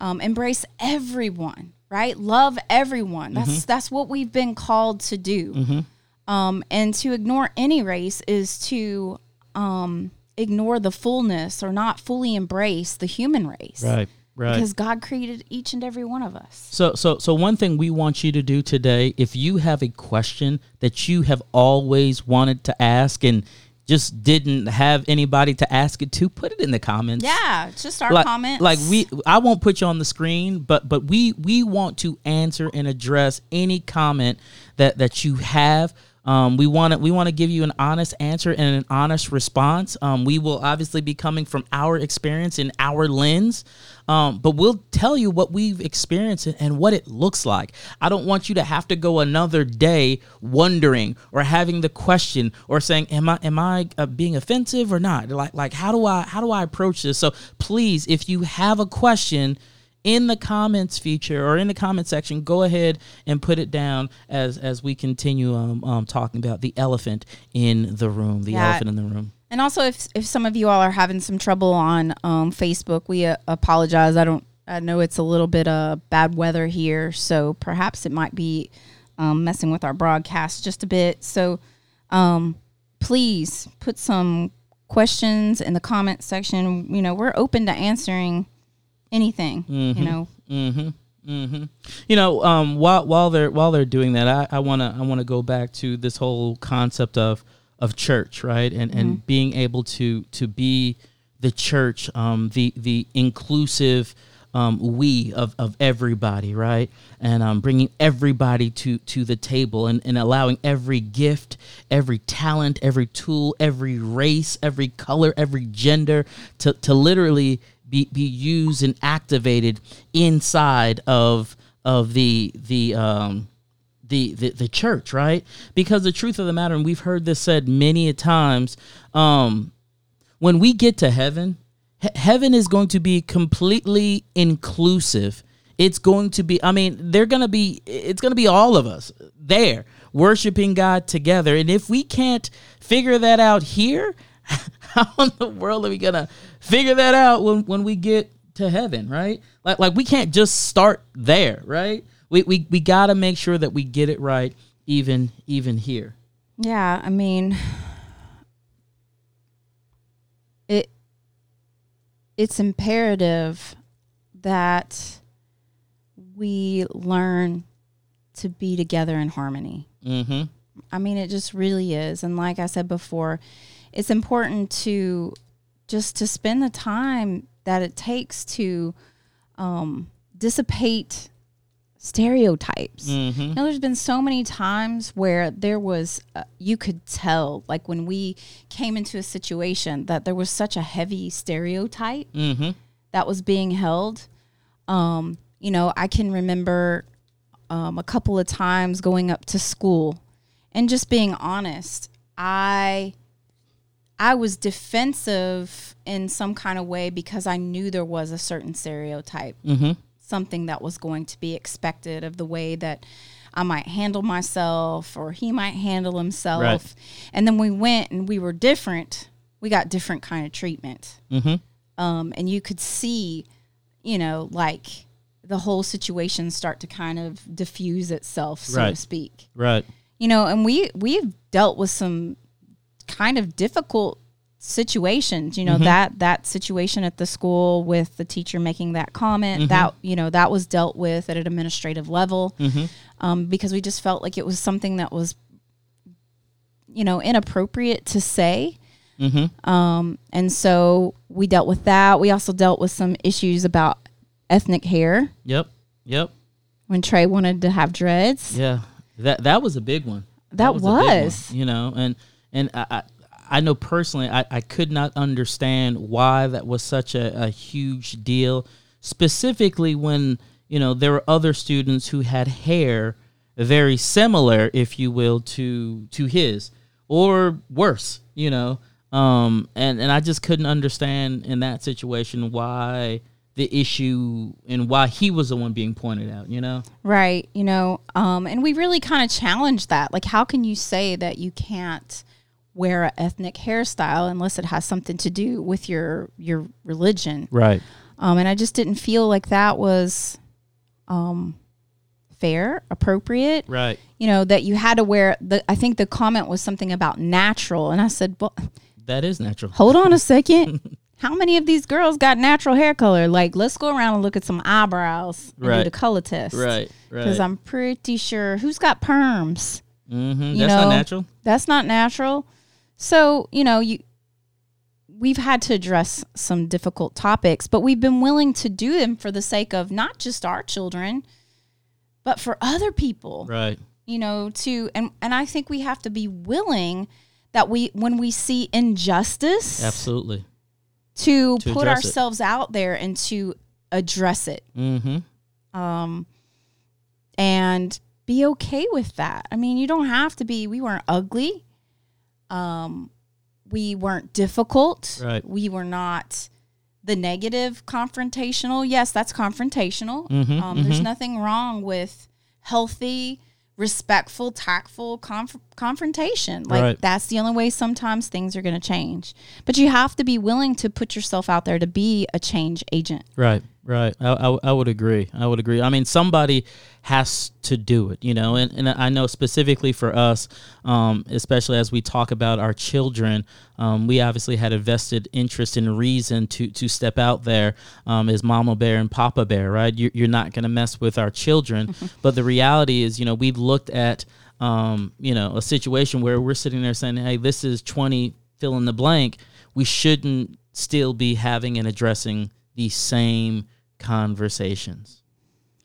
Um, embrace everyone, right? Love everyone. That's Mm-hmm. that's what we've been called to do. Um, and to ignore any race is to um, ignore the fullness or not fully embrace the human race. right Right. Because God created each and every one of us. So, so, so one thing we want you to do today, if you have a question that you have always wanted to ask and just didn't have anybody to ask it to, put it in the comments. Yeah, just our like, comments. Like we, I won't put you on the screen, but but we we want to answer and address any comment that that you have. Um, we want to we want to give you an honest answer and an honest response. Um, we will obviously be coming from our experience and our lens, um, but we'll tell you what we've experienced and what it looks like. I don't want you to have to go another day wondering or having the question or saying, "Am I am I uh, being offensive or not?" Like like how do I how do I approach this? So please, if you have a question in the comments feature or in the comment section, go ahead and put it down as as we continue um, um talking about the elephant in the room, the Yeah. elephant in the room. And also, if if some of you all are having some trouble on um, Facebook, we uh, apologize. I don't. I know it's a little bit of bad weather here, so perhaps it might be um, messing with our broadcast just a bit. So, um, please put some questions in the comment section. You know, we're open to answering anything. You know, Mm-hmm. You know, um, while while they're while they're doing that, I, I wanna I wanna go back to this whole concept of of church, right? And and being able to to be the church, um, the the inclusive um, we of, of everybody, right? And um, bringing everybody to to the table and, and allowing every gift, every talent, every tool, every race, every color, every gender to, to literally be, be used and activated inside of of the the um the, the the church, right? Because the truth of the matter, and we've heard this said many a times, um, when we get to heaven, he- heaven is going to be completely inclusive. It's going to be, I mean, they're going to be, it's going to be all of us there worshiping God together. And if we can't figure that out here, how in the world are we to figure that out when, when we get to heaven, right? Like, like we can't just start there, right? We, we, we got to make sure that we get it right even, even here. Yeah, I mean it it's imperative that we learn to be together in harmony. Mm-hmm. I mean it just really is. And like I said before, it's important to just to spend the time that it takes to um, dissipate stereotypes. Mm-hmm. You know, there's been so many times where there was, uh, you could tell, like when we came into a situation, that there was such a heavy stereotype Mm-hmm. that was being held. Um, you know, I can remember um, a couple of times going up to school and just being honest. I I was defensive in some kind of way because I knew there was a certain stereotype Mm-hmm. something that was going to be expected of the way that I might handle myself or he might handle himself. Right. And then we went and we were different. We got different kind of treatment. Mm-hmm. Um, and you could see, you know, like the whole situation start to kind of diffuse itself, so to speak. Right. You know, and we we've dealt with some kind of difficult situations you know that that situation at the school with the teacher making that comment that you know that was dealt with at an administrative level um, because we just felt like it was something that was you know inappropriate to say Mm-hmm. um, and so we dealt with that we also dealt with some issues about ethnic hair Yep. Yep. when trey wanted to have dreads Yeah. That that was a big one. That big one, was. you know, and and I I, I know personally I, I could not understand why that was such a, a huge deal, specifically when, you know, there were other students who had hair very similar, if you will, to to his. Or worse, you know. Um and, and I just couldn't understand in that situation why the issue and why he was the one being pointed out, you know? Right. You know, um, and we really kind of challenged that. Like, how can you say that you can't wear an ethnic hairstyle unless it has something to do with your your religion? Right. Um, and I just didn't feel like that was um, fair, appropriate. Right. You know, that you had to wear the. I think the comment was something about natural, and I said, "Well, That is natural. hold on a second. how many of these girls got natural hair color? Like, let's go around and look at some eyebrows and Right. do the color test. Right. right. Because I'm pretty sure who's got perms? mm-hmm. you That's know, not natural. That's not natural. So, you know, you we've had to address some difficult topics, but we've been willing to do them for the sake of not just our children, but for other people. Right. You know, to and and I think we have to be willing that we when we see injustice Absolutely. To, To put address it. ourselves out there and to address it. Mm-hmm. Um and be okay with that. I mean, you don't have to be we weren't ugly. Um we weren't difficult. Right. We were not the negative confrontational. Yes, that's confrontational. Mhm, Um, There's mhm. nothing wrong with healthy, respectful, tactful conf- confrontation. Like Right. that's the only way sometimes things are going to change. But you have to be willing to put yourself out there to be a change agent. Right, right. I, I, I would agree. I would agree. I mean, somebody has to do it, you know, and, and I know specifically for us, um, especially as we talk about our children, um, we obviously had a vested interest and reason to, to step out there um, as Mama Bear and Papa Bear, right? You're, you're not going to mess with our children. but the reality is, you know, we've looked at, um, you know, a situation where we're sitting there saying, hey, this is 20 fill in the blank. We shouldn't still be having and addressing the same conversations.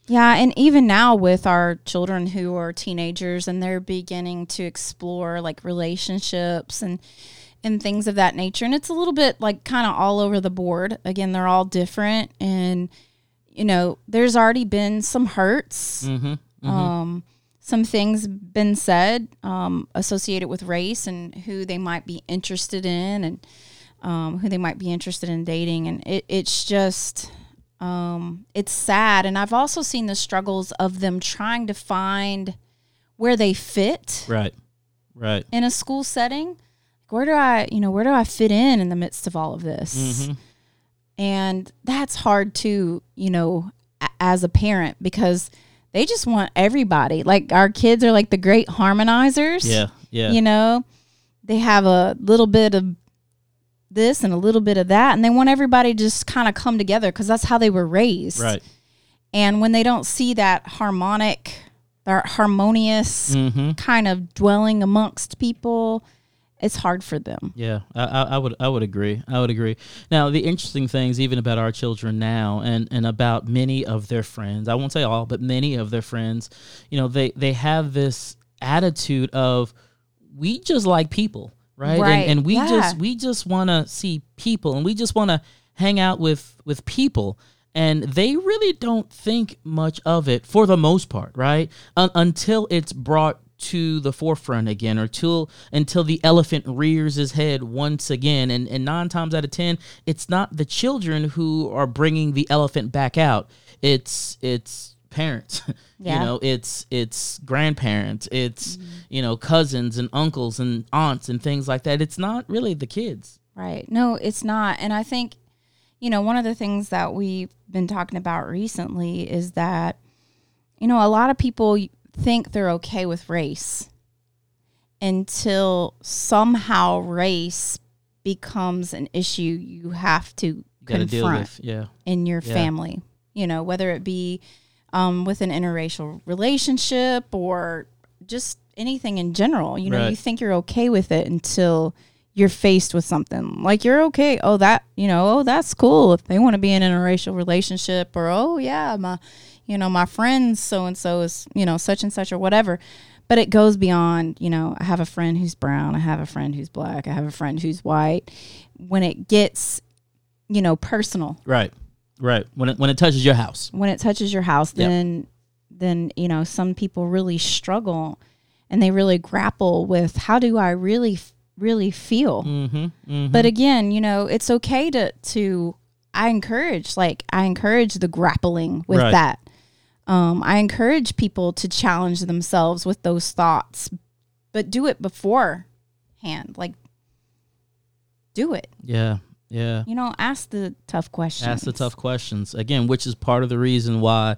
Yeah, and even now with our children who are teenagers and they're beginning to explore like relationships and and things of that nature and it's a little bit like kind of all over the board. Again, they're all different and you know, there's already been some hurts. Mm-hmm. Um some things been said um, associated with race and who they might be interested in and um, who they might be interested in dating. And it, it's just um, it's sad. And i've also seen the struggles of them trying to find where they fit Right, right. in a school setting. Where do i you know where do i fit in in the midst of all of this? Mhm. and that's hard too you know a- as a parent because they just want everybody like our kids are like the great harmonizers Yeah, yeah. you know they have a little bit of this and a little bit of that and they want everybody to just kind of come together because that's how they were raised Right. and when they don't see that harmonic that harmonious Mm-hmm. kind of dwelling amongst people it's hard for them Yeah, I, I, would I would agree. I would agree. Now, the interesting things, even about our children now, and and about many of their friends, I won't say all, but many of their friends, you know, they they have this attitude of we just like people, right? Right, And, and we yeah. just we just want to see people, and we just want to hang out with with people. And they really don't think much of it for the most part, right? Un- until it's brought to the forefront again or till until the elephant rears his head once again. And and 9 times out of 10 it's not the children who are bringing the elephant back out. It's it's parents. Yeah. you know it's it's grandparents. It's mm-hmm. you know cousins and uncles and aunts and things like that. It's not really the kids. Right. No, it's not. And I think, you know, one of the things that we've been talking about recently is that, you know, a lot of people think they're okay with race until somehow race becomes an issue you have to you confront with yeah in your Yeah. family. You know, whether it be um, with an interracial relationship or just anything in general. You know, Right. you think you're okay with it until you're faced with something like you're okay. Oh, that you know, oh, that's cool if they want to be in an interracial relationship, or oh yeah, my, you know, my friends so and so is you know such and such or whatever. But it goes beyond. You know, I have a friend who's brown. I have a friend who's black. I have a friend who's white. When it gets, you know, personal, right right when it when it touches your house when it touches your house, Yep. then then you know some people really struggle, and they really grapple with how do I really really feel. mm-hmm, mm-hmm. But again, you know, it's okay to to I encourage like I encourage the grappling with Right. that. Um, I encourage people to challenge themselves with those thoughts, but do it beforehand. Like, do it. yeah yeah You know, ask the tough questions. ask the tough questions again which is part of the reason why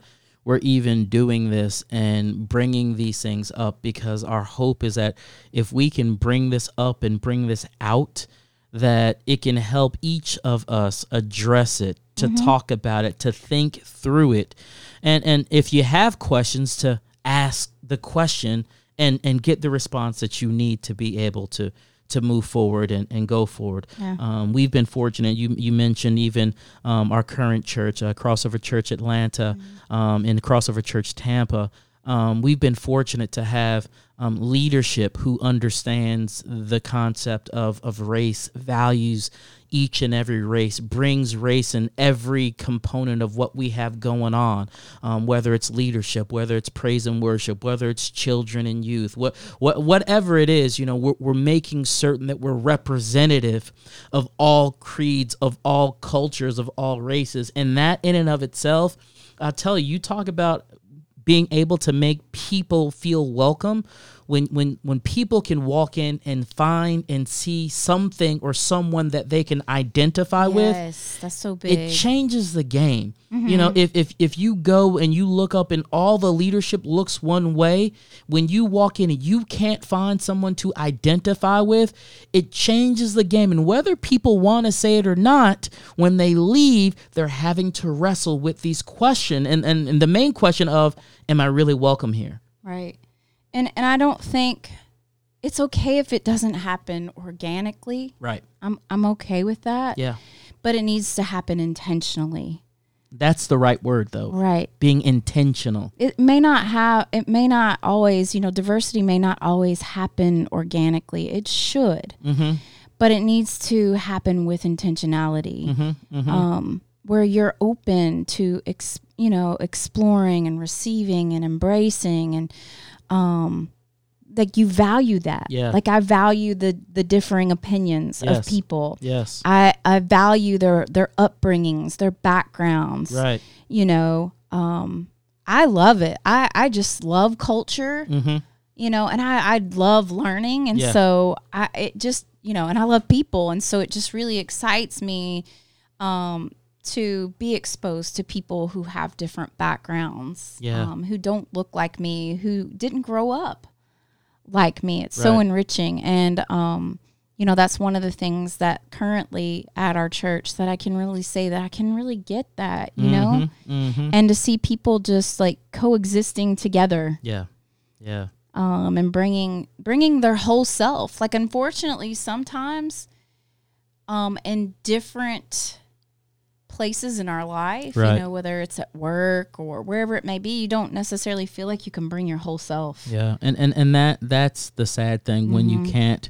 we're even doing this and bringing these things up because our hope is that if we can bring this up and bring this out that it can help each of us address it, to mm-hmm. talk about it, to think through it. And and if you have questions to ask the question and and get the response that you need to be able to to move forward and, and go forward. Yeah. Um, we've been fortunate. You you mentioned even um, our current church, uh, Crossover Church Atlanta, um, and Crossover Church Tampa. Um, we've been fortunate to have um, leadership who understands the concept of, of race, values each and every race, brings race in every component of what we have going on, um, whether it's leadership, whether it's praise and worship, whether it's children and youth, what, what, whatever it is, you know, we're, we're making certain that we're representative of all creeds, of all cultures, of all races. And that in and of itself, I tell you, you talk about being able to make people feel welcome when when when people can walk in and find and see something or someone that they can identify with Yes, that's so big. it changes the game. You know, mm-hmm. if, if if you go and you look up and all the leadership looks one way, when you walk in and you can't find someone to identify with, it changes the game. And whether people want to say it or not, when they leave, they're having to wrestle with these questions and, and, and the main question of, am I really welcome here? Right. And and I don't think it's okay if it doesn't happen organically. Right. I'm I'm okay with that. Yeah. But it needs to happen intentionally. That's the right word though. Right. Being intentional. It may not have it may not always, you know, diversity may not always happen organically. It should. Mm-hmm. But it needs to happen with intentionality. Mm-hmm. um, where you're open to ex- you know exploring and receiving and embracing and um, like you value that Yeah. like i value the the differing opinions Yes. of people Yes. i i value their their upbringings their backgrounds Right. you know um i love it i i just love culture Mm-hmm. you know and i i love learning and Yeah. so i it just you know and i love people and so it just really excites me um to be exposed to people who have different backgrounds Yeah. um, who don't look like me who didn't grow up like me it's so enriching and um you know that's one of the things that currently at our church that i can really say that i can really get that you know Mm-hmm. and to see people just like coexisting together Yeah. Yeah. um, and bringing bringing their whole self. Like unfortunately, sometimes, um, in different places in our life, Right. you know, whether it's at work or wherever it may be, you don't necessarily feel like you can bring your whole self. Yeah, and and and that that's the sad thing when you can't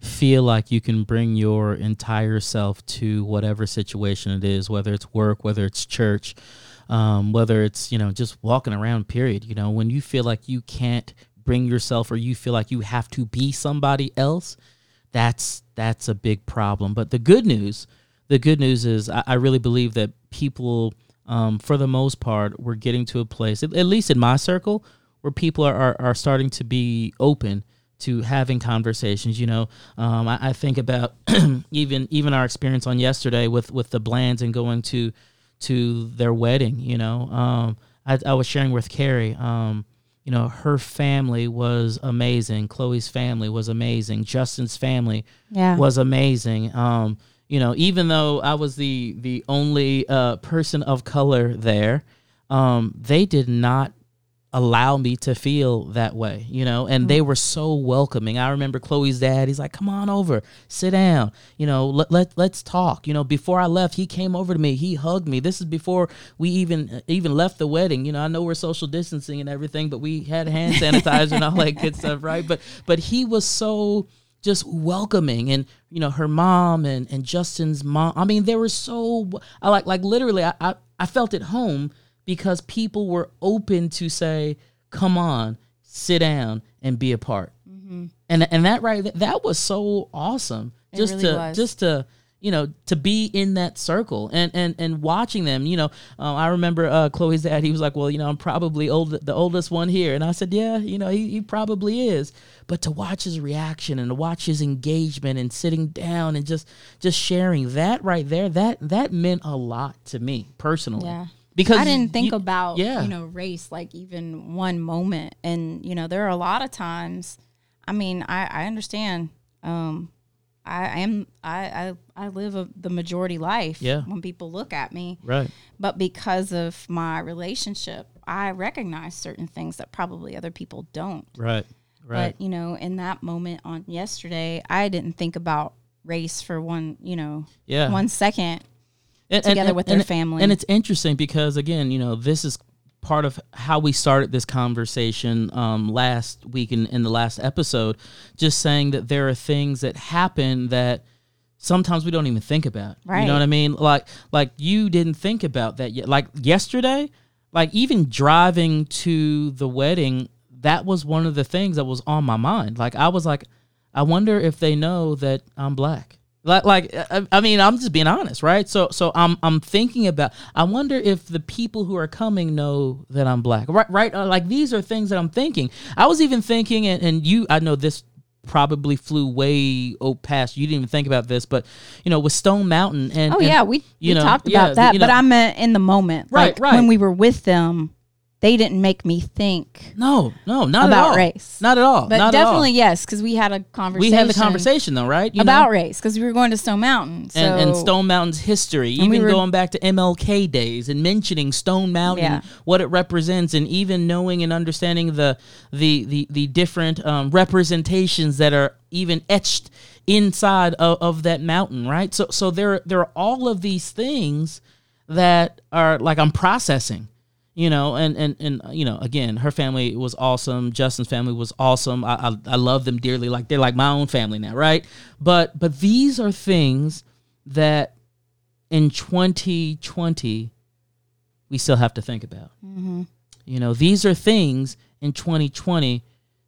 feel like you can bring your entire self to whatever situation it is, whether it's work, whether it's church, um, whether it's you know just walking around. Period. You know, when you feel like you can't bring yourself, or you feel like you have to be somebody else, that's that's a big problem. But the good news, the good news is, I, I really believe that people, um, for the most part, we're getting to a place, at, at least in my circle, where people are, are, are starting to be open to having conversations. You know, um, I, I think about even even our experience on yesterday with with the Blands and going to to their wedding. You know, um, I, I was sharing with Carrie. Um, you know, her family was amazing. Chloe's family was amazing. Justin's family Yeah. was amazing. You know, even though I was the the only uh, person of color there, um, they did not allow me to feel that way, you know, and they were so welcoming. I remember Chloe's dad, he's like, come on over, sit down, you know, let, let, let's talk. You know, before I left, he came over to me, he hugged me. This is before we even, even left the wedding. You know, I know we're social distancing and everything, but we had hand sanitizer and all that good stuff. Right. But, but he was so, just welcoming. And you know her mom and and Justin's mom I mean they were so I like like literally I, I I felt at home because people were open to say come on sit down and be a part. Mm-hmm. And and that right that, that was so awesome. It just really to was. just to you know to be in that circle and and and watching them you know um, i remember uh chloe's dad he was like well you know i'm probably old the oldest one here and i said yeah you know he, he probably is but to watch his reaction and to watch his engagement and sitting down and just just sharing that right there that that meant a lot to me personally Yeah. because I didn't think you- about yeah. you know race like even one moment, and you know there are a lot of times. I mean, I I understand. Um, I am I I, I live a, the majority life. Yeah. When people look at me, Right. but because of my relationship, I recognize certain things that probably other people don't. Right. Right. But you know, in that moment on yesterday, I didn't think about race for one, you know, yeah. one second. And- together with their family. And it's interesting because again, you know, this is part of how we started this conversation um, last week in, in the last episode, just saying that there are things that happen that sometimes we don't even think about. You know what I mean? Like like you didn't think about that yet. Like yesterday, like even driving to the wedding, that was one of the things that was on my mind. Like I was like, I wonder if they know that I'm black. Like, like I, I mean, I'm just being honest, right? So, so I'm I'm thinking about. I wonder if the people who are coming know that I'm black, right? Right? Uh, like these are things that I'm thinking. I was even thinking, and, and you, I know this probably flew way oh, past. You didn't even think about this, but you know, with Stone Mountain, and Oh and, yeah, we, you we know, talked yeah, about that, you but I meant in the moment. Right, like right. When we were with them, they didn't make me think no, no, not about at all. race. not at all. But not definitely yes, because we had a conversation. we had the conversation though, right? You about know? race because we were going to Stone Mountain. So and, and Stone Mountain's history, even we were- going back to MLK days and mentioning Stone Mountain, Yeah. what it represents, and even knowing and understanding the the the, the different um, representations that are even etched inside of, of that mountain, right? So so there there are all of these things that are like I'm processing. You know, and, and, and uh, you know, again, her family was awesome. Justin's family was awesome. I, I I love them dearly. Like they're like my own family now, right? But but these are things that in 2020 we still have to think about. Mm-hmm. You know, these are things in 2020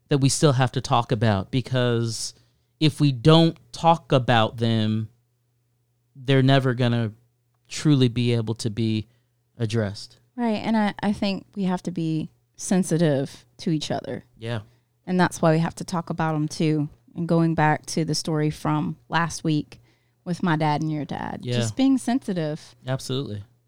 that we still have to talk about because if we don't talk about them, they're never going to truly be able to be addressed. Right, and I I think we have to be sensitive to each other, Yeah. and that's why we have to talk about them too. And going back to the story from last week with my dad and your dad, Yeah. just being sensitive.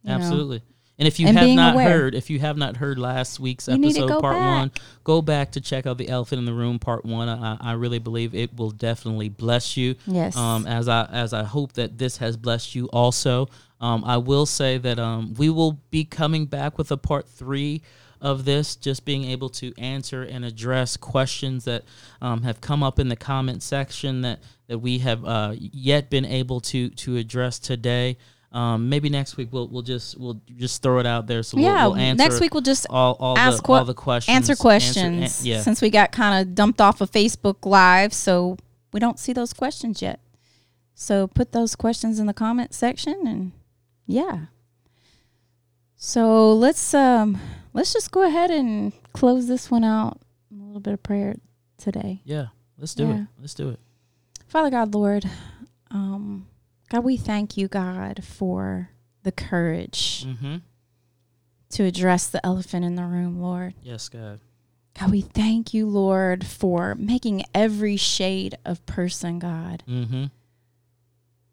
Absolutely. know? And if you And have not aware. heard, if you have not heard last week's You episode, part back. one, go back to check out the Elephant in the Room, part one. I, I really believe it will definitely bless you. Yes. Um, as I as I hope that this has blessed you also. Um, I will say that um, we will be coming back with a part three of this, just being able to answer and address questions that um, have come up in the comment section that that we have uh, yet been able to to address today. Um, maybe next week we'll we'll just we'll just throw it out there. So yeah, we'll, we'll answer next week we'll just all all ask the, all the questions, answer questions an- yeah, since we got kind of dumped off of Facebook Live, so we don't see those questions yet. So put those questions in the comment section, and yeah. So let's um let's just go ahead and close this one out. A little bit of prayer today. yeah. Let's do Yeah. it. Let's do it. Father God, Lord, um, God, we thank you, God, for the courage Mm-hmm. to address the elephant in the room, Lord. Yes, God. God, we thank you, Lord, for making every shade of person, God, Mm-hmm.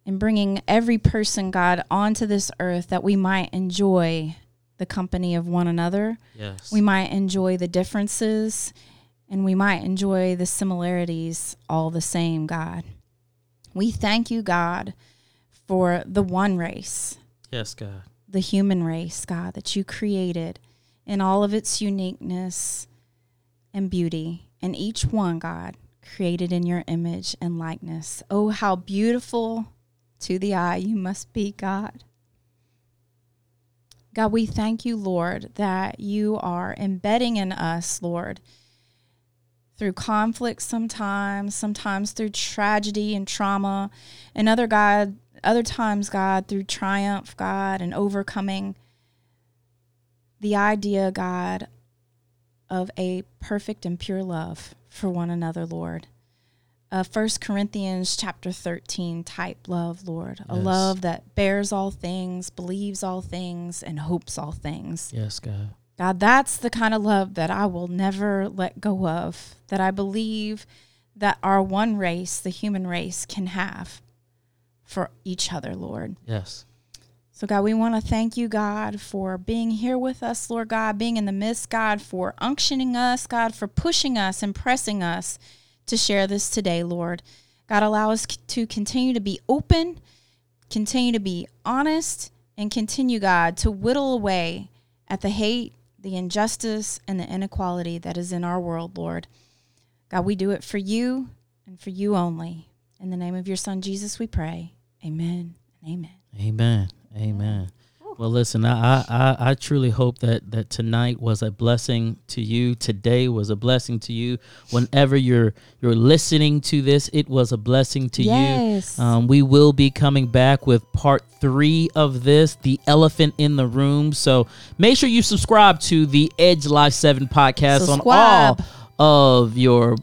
and bringing every person, God, onto this earth that we might enjoy the company of one another. Yes. We might enjoy the differences and we might enjoy the similarities all the same, God. We thank you, God, for the one race, yes, God. the human race, God, that you created in all of its uniqueness and beauty, and each one, God, created in your image and likeness. Oh, how beautiful to the eye you must be, God. God, we thank you, Lord, that you are embedding in us, Lord, through conflict sometimes, sometimes through tragedy and trauma, and other God, other times, God, through triumph, God, and overcoming the idea, God, of a perfect and pure love for one another, Lord. Uh, 1 Corinthians chapter 13 type love, Lord. A Yes. love that bears all things, believes all things, and hopes all things. Yes, God. God, that's the kind of love that I will never let go of, that I believe that our one race, the human race, can have for each other, Lord. Yes. So, God, we want to thank you, God, for being here with us, Lord God, being in the midst, God, for unctioning us, God, for pushing us and pressing us to share this today, Lord. God, allow us to continue to be open, continue to be honest, and continue, God, to whittle away at the hate, the injustice, and the inequality that is in our world, Lord. God, we do it for you and for you only. In the name of your Son, Jesus, we pray. Amen amen. Amen. Amen. Well, listen, I, I, I truly hope that, that tonight was a blessing to you. Today was a blessing to you. Whenever you're you're listening to this, it was a blessing to Yes. you. Um, we will be coming back with part three of this, the elephant in the room. So make sure you subscribe to the Edge Life Seven podcast on all of your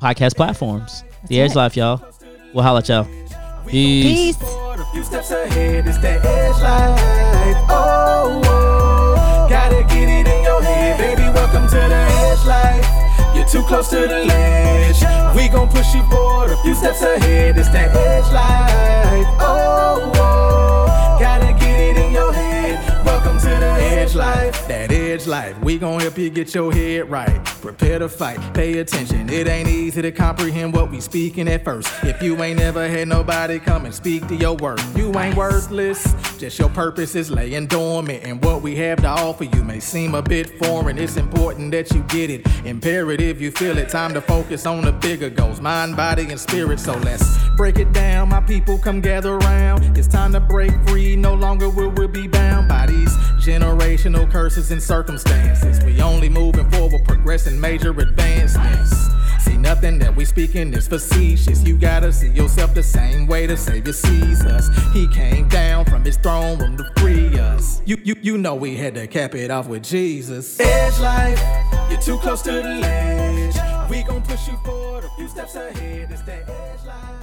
podcast platforms. the Edge it. Life, y'all. We'll holla at y'all. Peace. Peace. a few steps ahead. It's that edge life. Oh, oh, gotta get it in your head, baby. Welcome to the edge life. You're too close to the ledge. We gon' push you forward, a few steps ahead. It's that edge life. Oh, oh, gotta get it in your head. Welcome to the edge life. That edge life. We gon' help you get your head right. Prepare to fight. Pay attention. It ain't easy to comprehend what we speaking at first. If you ain't never had nobody come and speak to your worth, you ain't worthless. Just your purpose is laying dormant, and what we have to offer you may seem a bit foreign. It's important that you get it. Imperative you feel it. Time to focus on the bigger goals, mind, body, and spirit. So let's break it down. My people come gather around. It's time to break free. No longer will we be bound by these generational curses and circumstances. We only moving forward, progressing major advancements. See, nothing that we speaking is facetious. You gotta see yourself the same way the Savior sees us. He came down from his throne room to free us. You, you, you know we had to cap it off with Jesus. Edge life, you're too close to the ledge. We gon' push you forward a few steps ahead. It's that edge life.